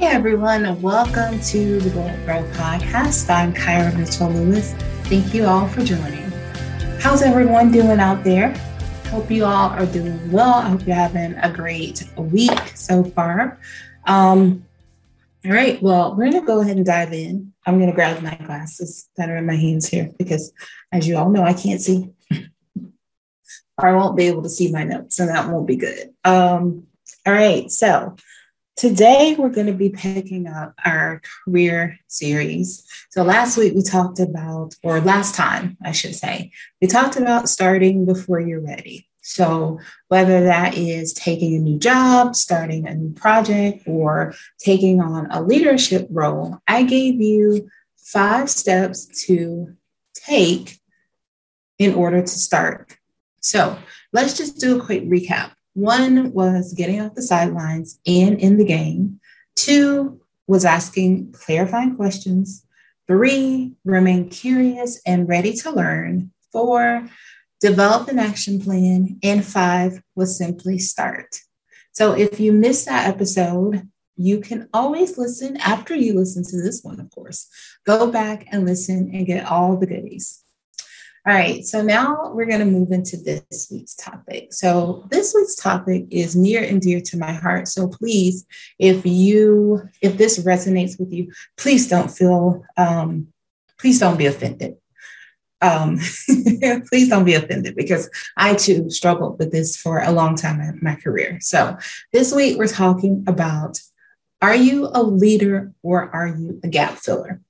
Hey everyone, welcome to the Bold Girl Podcast. I'm Kyra Mitchell Lewis. Thank you all for joining. How's everyone doing out there? Hope you all are doing well. I hope you're having a great week so far. Um, all right, well, we're going to go ahead and dive in. I'm going to grab my glasses that are in my hands here because, as you all know, I can't see. or I won't be able to see my notes, and that won't be good. Um, all right, so Today, we're going to be picking up our career series. So, last week we talked about, or last time, I should say, we talked about starting before you're ready. So, whether that is taking a new job, starting a new project, or taking on a leadership role, I gave you five steps to take in order to start. So, let's just do a quick recap. One was getting off the sidelines and in the game. Two was asking clarifying questions. Three, remain curious and ready to learn. Four, develop an action plan. And five was simply start. So if you missed that episode, you can always listen after you listen to this one, of course. Go back and listen and get all the goodies. All right, so now we're going to move into this week's topic. So this week's topic is near and dear to my heart. So please, if you if this resonates with you, please don't feel um, please don't be offended. Um, please don't be offended because I too struggled with this for a long time in my career. So this week we're talking about are you a leader or are you a gap filler?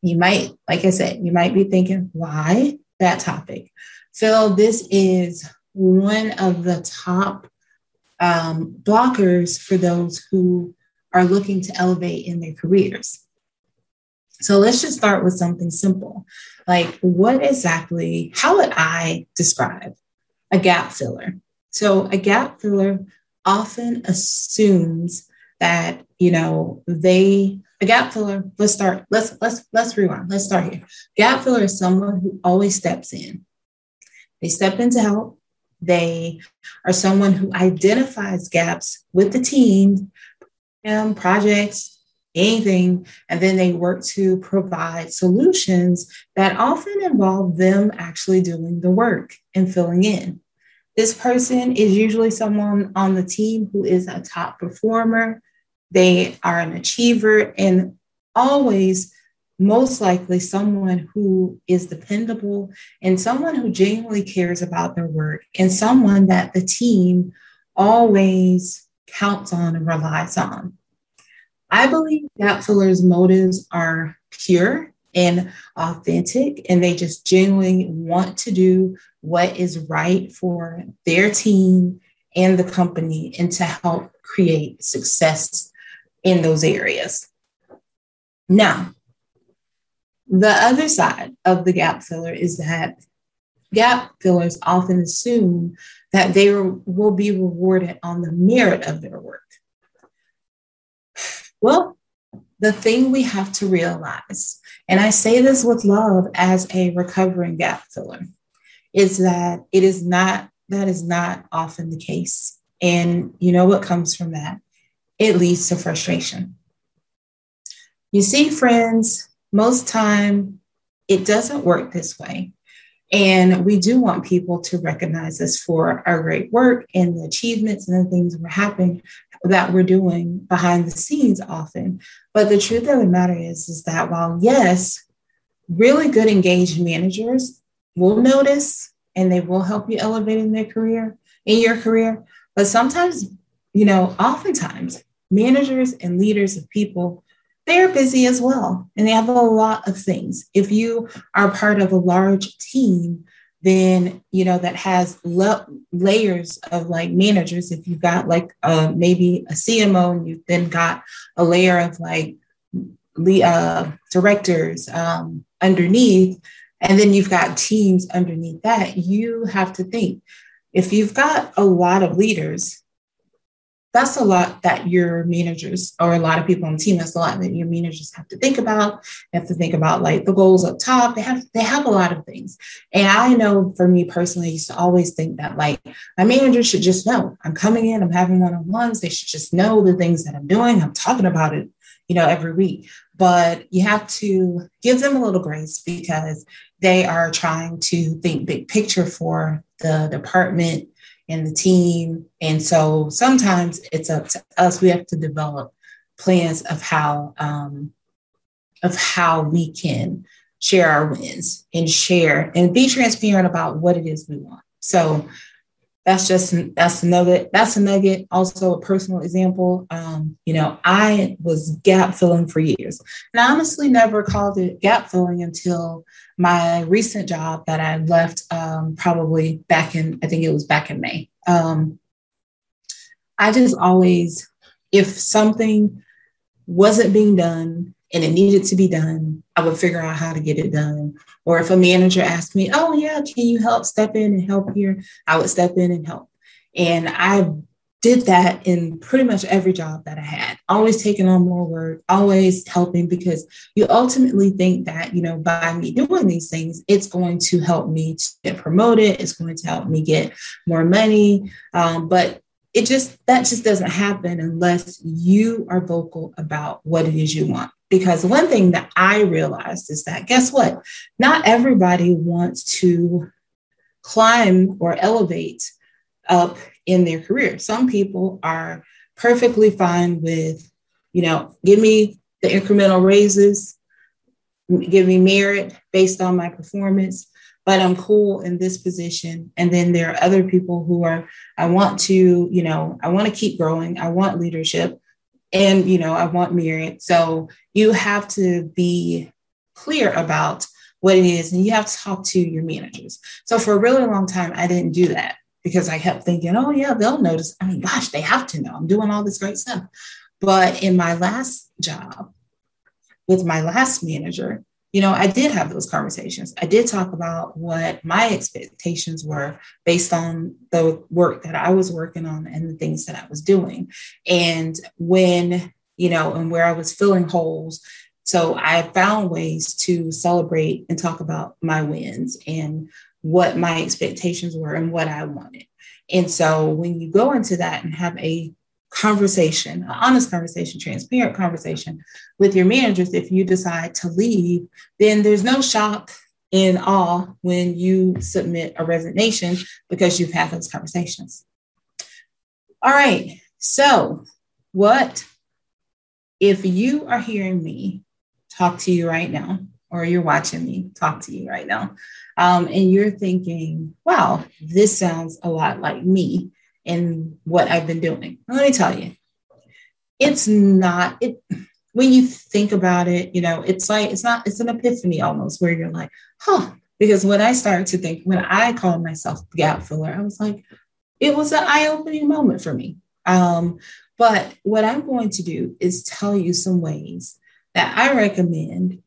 You might, like I said, you might be thinking, why? That topic. Phil, this is one of the top um, blockers for those who are looking to elevate in their careers. So let's just start with something simple. Like, what exactly, how would I describe a gap filler? So, a gap filler often assumes that, you know, they gap filler, let's start, let's let's let's rewind. Let's start here. Gap filler is someone who always steps in. They step in to help. They are someone who identifies gaps with the team, projects, anything, and then they work to provide solutions that often involve them actually doing the work and filling in. This person is usually someone on the team who is a top performer, they are an achiever and always, most likely, someone who is dependable and someone who genuinely cares about their work and someone that the team always counts on and relies on. I believe gap fillers' motives are pure and authentic, and they just genuinely want to do what is right for their team and the company and to help create success in those areas. Now, the other side of the gap filler is that gap fillers often assume that they will be rewarded on the merit of their work. Well, the thing we have to realize, and I say this with love as a recovering gap filler, is that it is not, that is not often the case. And you know what comes from that? It leads to frustration. You see, friends, most time it doesn't work this way. And we do want people to recognize us for our great work and the achievements and the things that we're happening that we're doing behind the scenes often. But the truth of the matter is, is that while yes, really good engaged managers will notice and they will help you elevate in their career, in your career, but sometimes, you know, oftentimes managers and leaders of people they're busy as well and they have a lot of things. If you are part of a large team then you know that has le- layers of like managers. If you've got like uh, maybe a cmo and you've then got a layer of like uh, directors um, underneath and then you've got teams underneath that you have to think if you've got a lot of leaders that's a lot that your managers or a lot of people on the team, that's a lot that your managers have to think about. They have to think about like the goals up top. They have they have a lot of things. And I know for me personally, I used to always think that like my manager should just know I'm coming in, I'm having one-on-ones. They should just know the things that I'm doing. I'm talking about it, you know, every week. But you have to give them a little grace because they are trying to think big picture for the department and the team. And so sometimes it's up to us. We have to develop plans of how um, of how we can share our wins and share and be transparent about what it is we want. So that's just that's a nugget. That's a nugget. Also, a personal example. Um, you know, I was gap filling for years, and I honestly never called it gap filling until my recent job that I left. Um, probably back in, I think it was back in May. Um, I just always, if something wasn't being done and it needed to be done, I would figure out how to get it done. Or if a manager asked me, oh, yeah, can you help step in and help here? I would step in and help. And I did that in pretty much every job that I had, always taking on more work, always helping because you ultimately think that, you know, by me doing these things, it's going to help me to get promoted, it's going to help me get more money. Um, but it just, that just doesn't happen unless you are vocal about what it is you want. Because one thing that I realized is that guess what? Not everybody wants to climb or elevate up in their career. Some people are perfectly fine with, you know, give me the incremental raises, give me merit based on my performance, but I'm cool in this position. And then there are other people who are, I want to, you know, I want to keep growing, I want leadership, and, you know, I want merit. So you have to be clear about what it is and you have to talk to your managers. So for a really long time, I didn't do that because I kept thinking, oh, yeah, they'll notice. I mean, gosh, they have to know I'm doing all this great stuff. But in my last job with my last manager, you know, I did have those conversations. I did talk about what my expectations were based on the work that I was working on and the things that I was doing. And when, you know, and where I was filling holes. So I found ways to celebrate and talk about my wins and what my expectations were and what I wanted. And so when you go into that and have a conversation, an honest conversation, transparent conversation with your managers, if you decide to leave, then there's no shock in awe when you submit a resignation because you've had those conversations. All right. So, what if you are hearing me talk to you right now, or you're watching me talk to you right now, um, and you're thinking, wow, this sounds a lot like me and what I've been doing. Let me tell you, it's not it when you think about it, you know, it's like it's not, it's an epiphany almost where you're like, huh. Because when I started to think, when I called myself gap filler, I was like, it was an eye-opening moment for me. Um, but what I'm going to do is tell you some ways that I recommend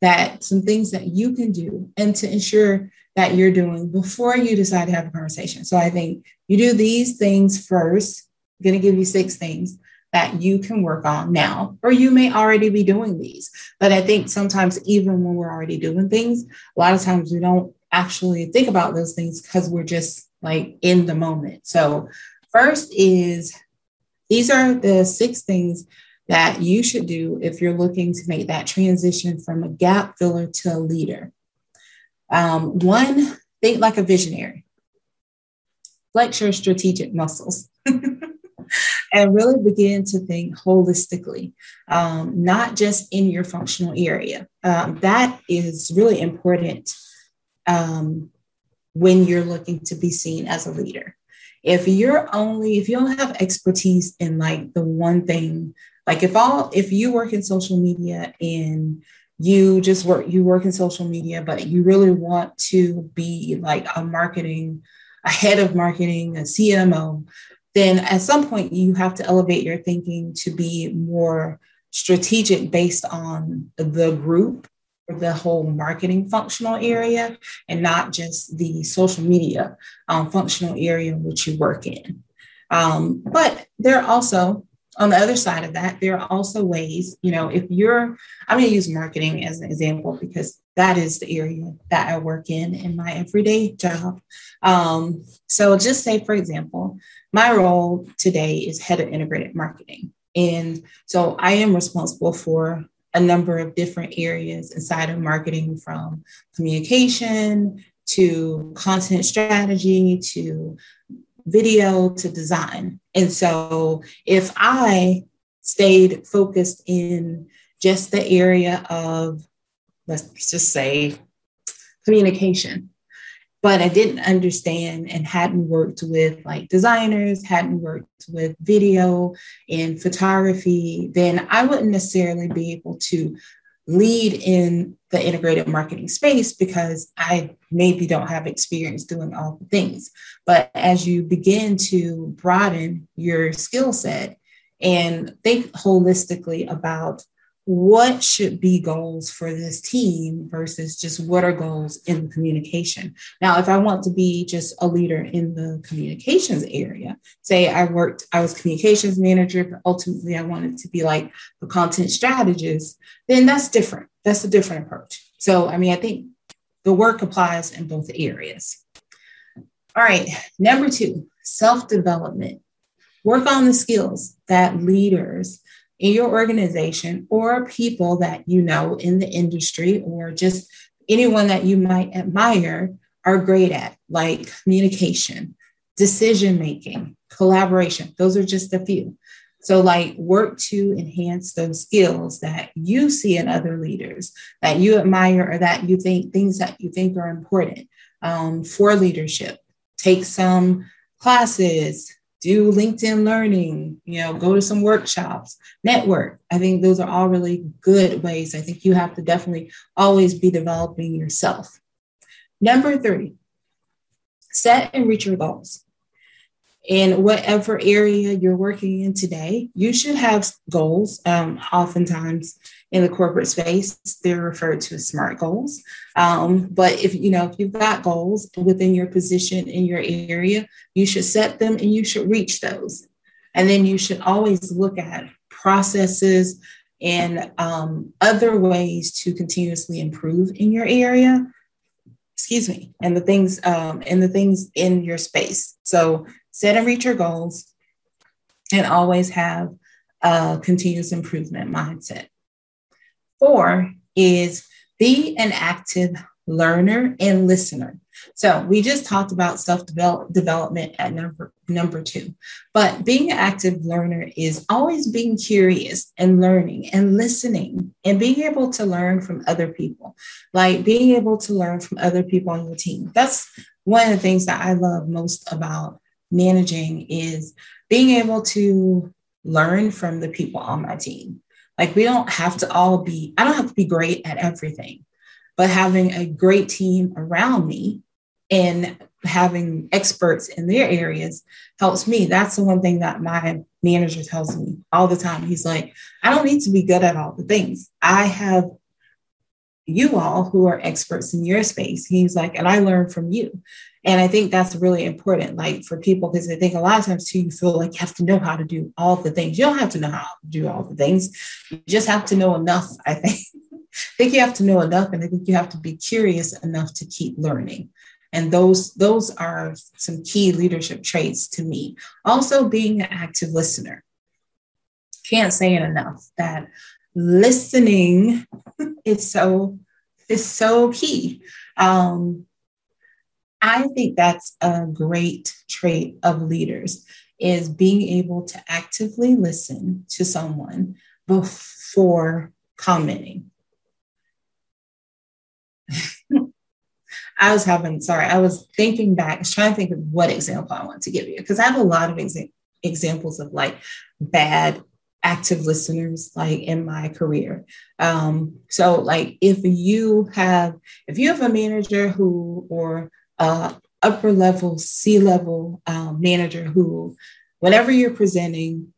that some things that you can do and to ensure that you're doing before you decide to have a conversation. So I think you do these things first. I'm going to give you six things that you can work on now, or you may already be doing these. But I think sometimes, even when we're already doing things, a lot of times we don't actually think about those things because we're just like in the moment. So, first is these are the six things that you should do if you're looking to make that transition from a gap filler to a leader. Um, one, think like a visionary, flex your strategic muscles. and really begin to think holistically, um, not just in your functional area. Um, that is really important um, when you're looking to be seen as a leader. If you're only, if you don't have expertise in like the one thing like if all if you work in social media and you just work you work in social media, but you really want to be like a marketing, a head of marketing, a CMO, then at some point you have to elevate your thinking to be more strategic based on the group or the whole marketing functional area and not just the social media um, functional area in which you work in. Um, but there are also, on the other side of that, there are also ways, you know, if you're, I'm going to use marketing as an example because that is the area that I work in in my everyday job. Um, so just say, for example, my role today is head of integrated marketing. And so I am responsible for a number of different areas inside of marketing from communication to content strategy to video to design. And so if I stayed focused in just the area of, let's just say, communication, but I didn't understand and hadn't worked with like designers, hadn't worked with video and photography, then I wouldn't necessarily be able to lead in the integrated marketing space because I maybe don't have experience doing all the things. But as you begin to broaden your skill set and think holistically about what should be goals for this team versus just what are goals in the communication. Now, if I want to be just a leader in the communications area, say I worked, I was communications manager, but ultimately I wanted to be like the content strategist, then that's different. That's a different approach. So, I mean, I think the work applies in both areas. All right, number two, self development. Work on the skills that leaders in your organization or people that you know in the industry or just anyone that you might admire are great at, like communication, decision making, collaboration. Those are just a few. So, like, work to enhance those skills that you see in other leaders that you admire or that you think things that you think are important um, for leadership. Take some classes, do LinkedIn learning, you know, go to some workshops, network. I think those are all really good ways. I think you have to definitely always be developing yourself. Number three, set and reach your goals in whatever area you're working in today, you should have goals. Um, oftentimes in the corporate space, they're referred to as SMART goals. Um, but if you know if you've got goals within your position in your area, you should set them and you should reach those. And then you should always look at processes and um, other ways to continuously improve in your area excuse me and the things um, and the things in your space so set and reach your goals, and always have a continuous improvement mindset. Four is be an active learner and listener. So we just talked about self development at number number two, but being an active learner is always being curious and learning and listening and being able to learn from other people, like being able to learn from other people on your team. That's one of the things that I love most about managing is being able to learn from the people on my team. Like we don't have to all be, I don't have to be great at everything, but having a great team around me and having experts in their areas helps me. That's the one thing that my manager tells me all the time. He's like, I don't need to be good at all the things. I have you all who are experts in your space. He's like, and I learn from you. And I think that's really important, like for people, because I think a lot of times too, you feel like you have to know how to do all the things. You don't have to know how to do all the things. You just have to know enough, I think. I think you have to know enough, and I think you have to be curious enough to keep learning. And those, those are some key leadership traits to me. Also, being an active listener. Can't say it enough that listening is so is so key. Um, I think that's a great trait of leaders is being able to actively listen to someone before commenting. I was having, sorry, I was thinking back, I was trying to think of what example I want to give you because I have a lot of exa- examples of like bad active listeners like in my career. Um, so like if you have, if you have a manager who or uh, upper level, C level um, manager who, whenever you're presenting,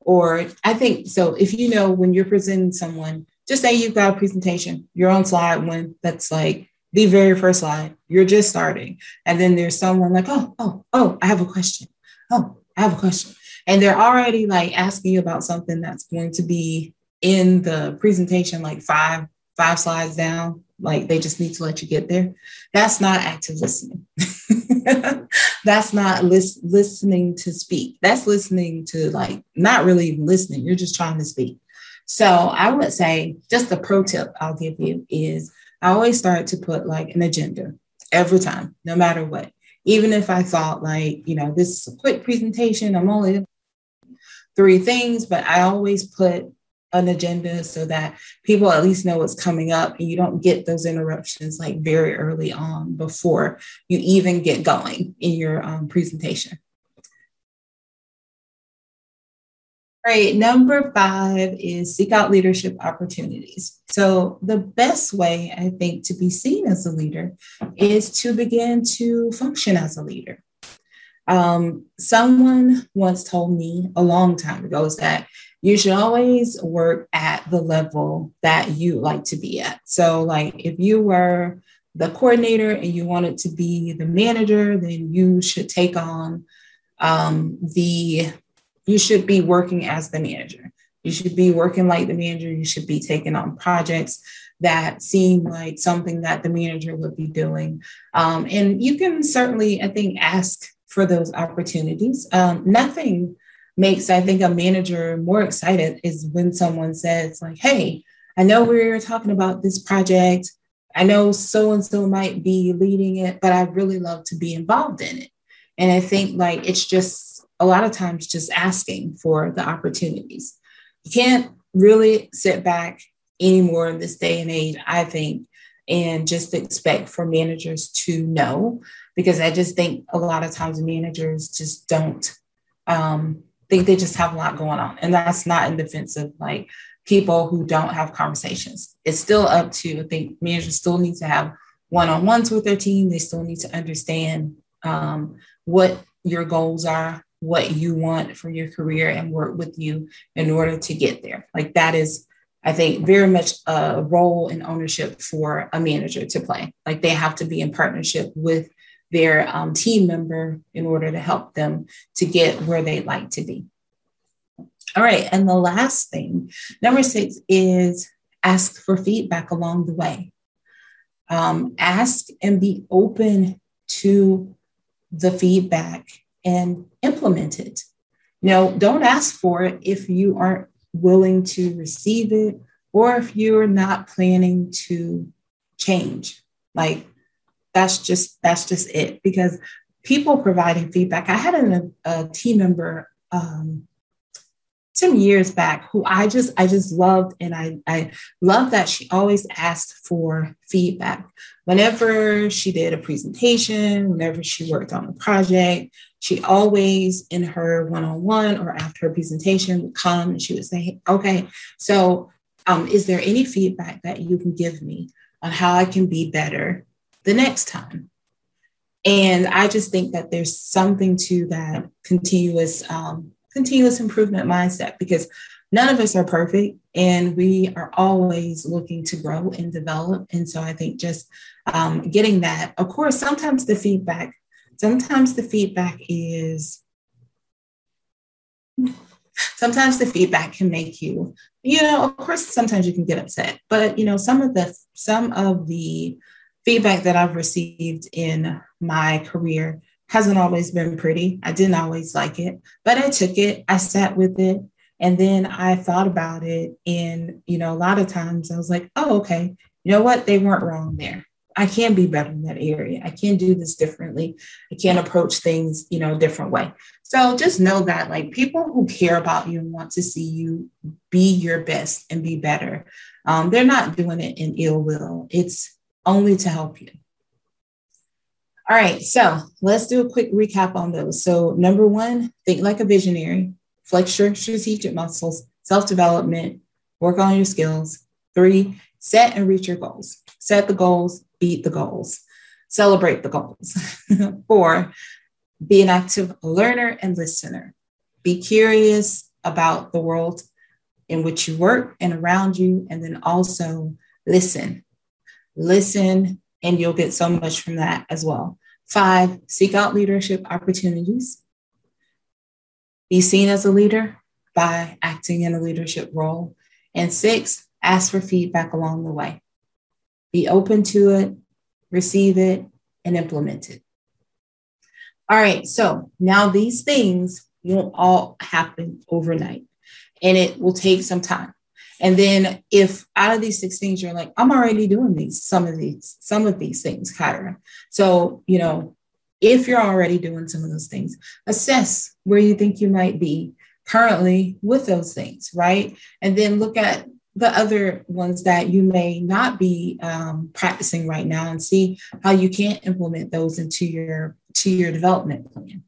or I think so, if you know when you're presenting someone, just say you've got a presentation, you're on slide one that's like the very first slide, you're just starting. And then there's someone like, oh, oh, oh, I have a question. Oh, I have a question. And they're already like asking you about something that's going to be in the presentation, like five, five slides down. Like they just need to let you get there. That's not active listening. that's not lis- listening to speak. That's listening to like not really listening. You're just trying to speak. So I would say just the pro tip I'll give you is I always start to put like an agenda every time, no matter what. Even if I thought like, you know, this is a quick presentation, I'm only three things, but I always put an agenda so that people at least know what's coming up and you don't get those interruptions like very early on before you even get going in your um, presentation. All right, number five is seek out leadership opportunities. So, the best way I think to be seen as a leader is to begin to function as a leader. Um, someone once told me a long time ago is that you should always work at the level that you like to be at. So, like if you were the coordinator and you wanted to be the manager, then you should take on um, the, you should be working as the manager. You should be working like the manager. You should be taking on projects that seem like something that the manager would be doing. Um, and you can certainly, I think, ask for those opportunities. Um, nothing makes, I think, a manager more excited is when someone says, like, hey, I know we're talking about this project. I know so and so might be leading it, but I'd really love to be involved in it. And I think like it's just a lot of times just asking for the opportunities. You can't really sit back anymore in this day and age, I think, and just expect for managers to know because I just think a lot of times managers just don't um, think they just have a lot going on. And that's not in defense of like people who don't have conversations. It's still up to, I think managers still need to have one on ones with their team. They still need to understand um, what your goals are, what you want for your career, and work with you in order to get there. Like that is, I think, very much a role and ownership for a manager to play. Like they have to be in partnership with their um, team member in order to help them to get where they'd like to be. All right. And the last thing, number six, is ask for feedback along the way. Um, ask and be open to the feedback and implement it. Now, don't ask for it if you aren't willing to receive it or if you're not planning to change. Like that's just that's just it because people providing feedback. I had an, a team member um, some years back who I just I just loved and I I love that she always asked for feedback whenever she did a presentation, whenever she worked on a project. She always in her one-on-one or after her presentation would come and she would say, "Okay, so um, is there any feedback that you can give me on how I can be better the next time. And I just think that there's something to that continuous, um, continuous improvement mindset because none of us are perfect and we are always looking to grow and develop. And so I think just um, getting that, of course, sometimes the feedback, sometimes the feedback is, sometimes the feedback can make you, you know, of course, sometimes you can get upset, but you know, some of the, some of the, feedback that I've received in my career hasn't always been pretty. I didn't always like it, but I took it, I sat with it, and then I thought about it. And, you know, a lot of times I was like, oh, okay, you know what? They weren't wrong there. I can be better in that area. I can do this differently. I can approach things, you know, a different way. So just know that like people who care about you and want to see you be your best and be better, um, they're not doing it in ill will. It's only to help you. All right, so let's do a quick recap on those. So, number one, think like a visionary, flex your strategic muscles, self development, work on your skills. Three, set and reach your goals. Set the goals, beat the goals, celebrate the goals. Four, be an active learner and listener. Be curious about the world in which you work and around you, and then also listen listen, and you'll get so much from that as well. Five, seek out leadership opportunities. Be seen as a leader by acting in a leadership role. And six, ask for feedback along the way. Be open to it, receive it, and implement it. All right, so now these things won't all happen overnight and it will take some time. And then if out of these six things, you're like, I'm already doing these, some of these, some of these things, Kyra. So, you know, if you're already doing some of those things, assess where you think you might be currently with those things, right? And then look at the other ones that you may not be um, practicing right now and see how you can implement those into your to your development plan.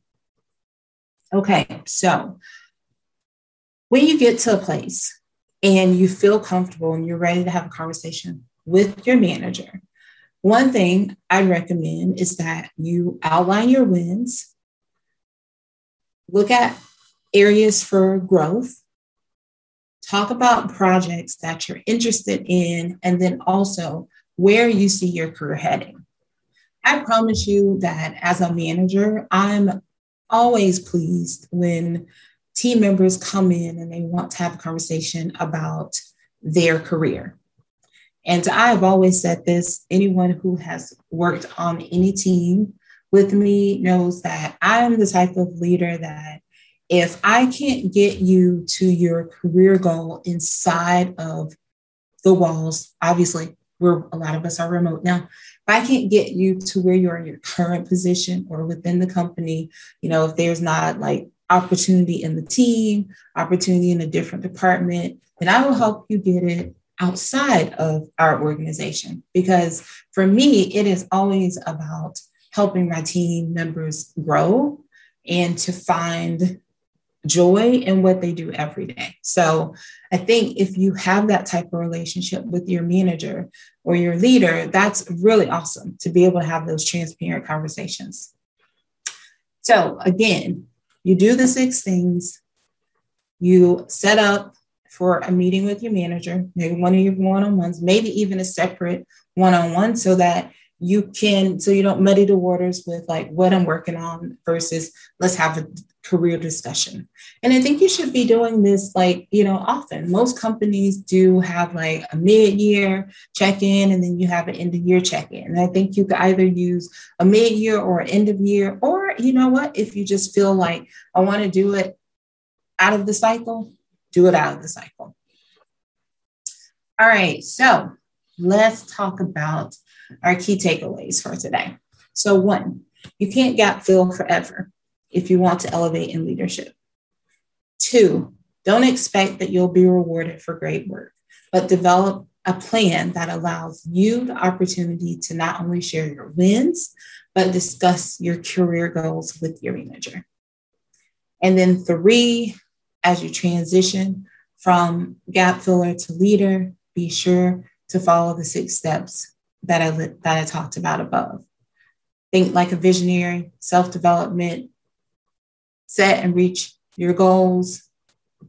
Okay, so when you get to a place and you feel comfortable and you're ready to have a conversation with your manager, one thing I'd recommend is that you outline your wins, look at areas for growth, talk about projects that you're interested in, and then also where you see your career heading. I promise you that as a manager, I'm always pleased when team members come in and they want to have a conversation about their career. And I have always said this anyone who has worked on any team with me knows that I'm the type of leader that if I can't get you to your career goal inside of the walls, obviously, we're a lot of us are remote now. If I can't get you to where you're in your current position or within the company, you know, if there's not like opportunity in the team, opportunity in a different department, then I will help you get it outside of our organization. Because for me, it is always about helping my team members grow and to find joy in what they do every day. So I think if you have that type of relationship with your manager or your leader, that's really awesome to be able to have those transparent conversations. So again, you do the six things, you set up for a meeting with your manager, maybe one of your one on ones, maybe even a separate one on one, so that you can, so you don't muddy the waters with like what I'm working on versus let's have a career discussion. And I think you should be doing this like, you know, often. Most companies do have like a mid year check in and then you have an end of year check in. And I think you could either use a mid year or an end of year, or you know what, if you just feel like I want to do it out of the cycle, do it out of the cycle. All right, so let's talk about our key takeaways for today. So, one, you can't gap fill forever if you want to elevate in leadership. Two, don't expect that you'll be rewarded for great work, but develop a plan that allows you the opportunity to not only share your wins, but discuss your career goals with your manager. And then three, as you transition from gap filler to leader, be sure to follow the six steps that I, that I talked about above. Think like a visionary, self development, set and reach your goals,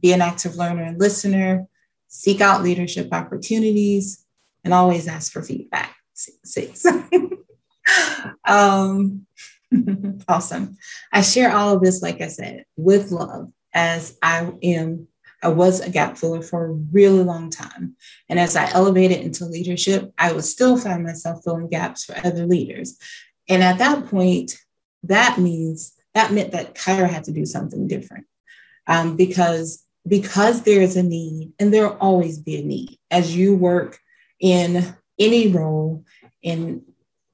be an active learner and listener, seek out leadership opportunities, and always ask for feedback. Six. um, awesome. I share all of this, like I said, with love as I am, I was a gap filler for a really long time. And as I elevated into leadership, I would still find myself filling gaps for other leaders. And at that point, that means that meant that Kyra had to do something different. Um, because because there is a need, and there'll always be a need as you work in any role in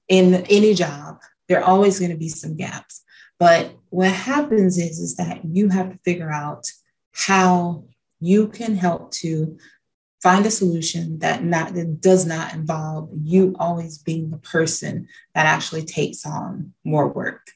in any job, there are always going to be some gaps. But what happens is, is that you have to figure out how you can help to find a solution that not that does not involve you always being the person that actually takes on more work.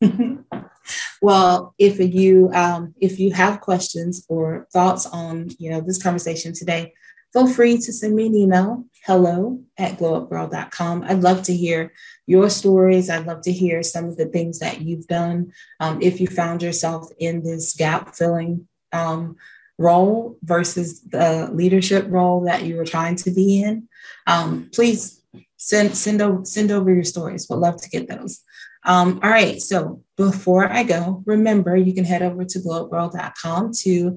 well, if you um, if you have questions or thoughts on you know this conversation today, feel free to send me an email hello at glowupgirl.com. I'd love to hear your stories. I'd love to hear some of the things that you've done. Um, if you found yourself in this gap filling um, role versus the leadership role that you were trying to be in, um, please send send over send over your stories. We'd love to get those. Um, all right, so before I go, remember you can head over to glowupgirl.com to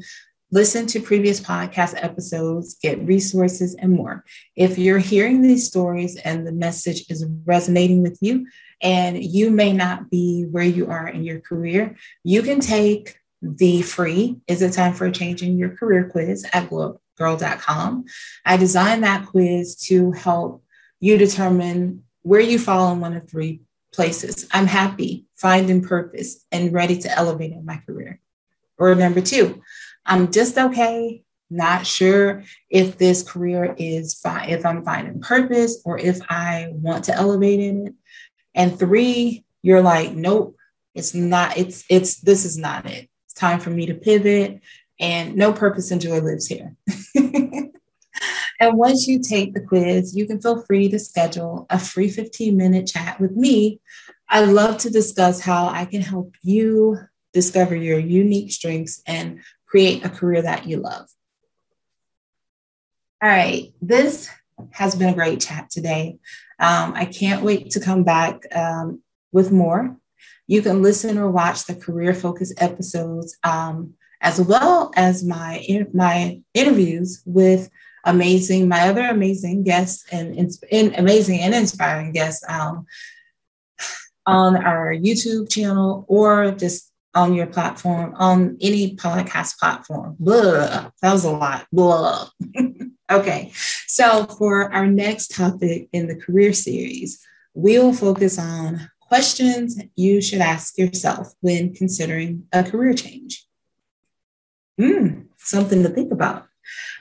listen to previous podcast episodes, get resources, and more. If you're hearing these stories and the message is resonating with you, and you may not be where you are in your career, you can take the free Is It Time for a Change in Your Career quiz at glowupgirl.com. I designed that quiz to help you determine where you fall in one of three places. I'm happy, finding purpose, and ready to elevate in my career. Or number two, I'm just okay, not sure if this career is fine, if I'm finding purpose or if I want to elevate in it. And three, you're like, nope, it's not, it's, it's, this is not it. It's time for me to pivot and no purpose and joy lives here. and once you take the quiz, you can feel free to schedule a free 15 minute chat with me. I love to discuss how I can help you discover your unique strengths and create a career that you love. All right, this has been a great chat today. Um, I can't wait to come back um, with more. You can listen or watch the career focused episodes um, as well as my my interviews with amazing my other amazing guests and, and amazing and inspiring guests um, on our YouTube channel or just on your platform, on any podcast platform. Blah, that was a lot. Blah. okay, so for our next topic in the career series, we'll focus on questions you should ask yourself when considering a career change. Hmm, something to think about.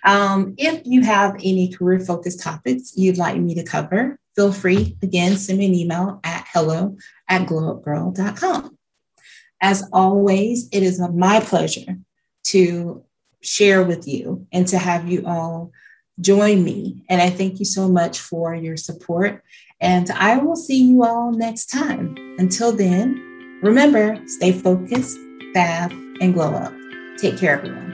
Um, if you have any career focused topics you'd like me to cover, feel free again, send me an email at hello at glowupgirl.com. As always, it is my pleasure to share with you and to have you all join me. And I thank you so much for your support. And I will see you all next time. Until then, remember, stay focused, fab, and glow up. Take care, everyone.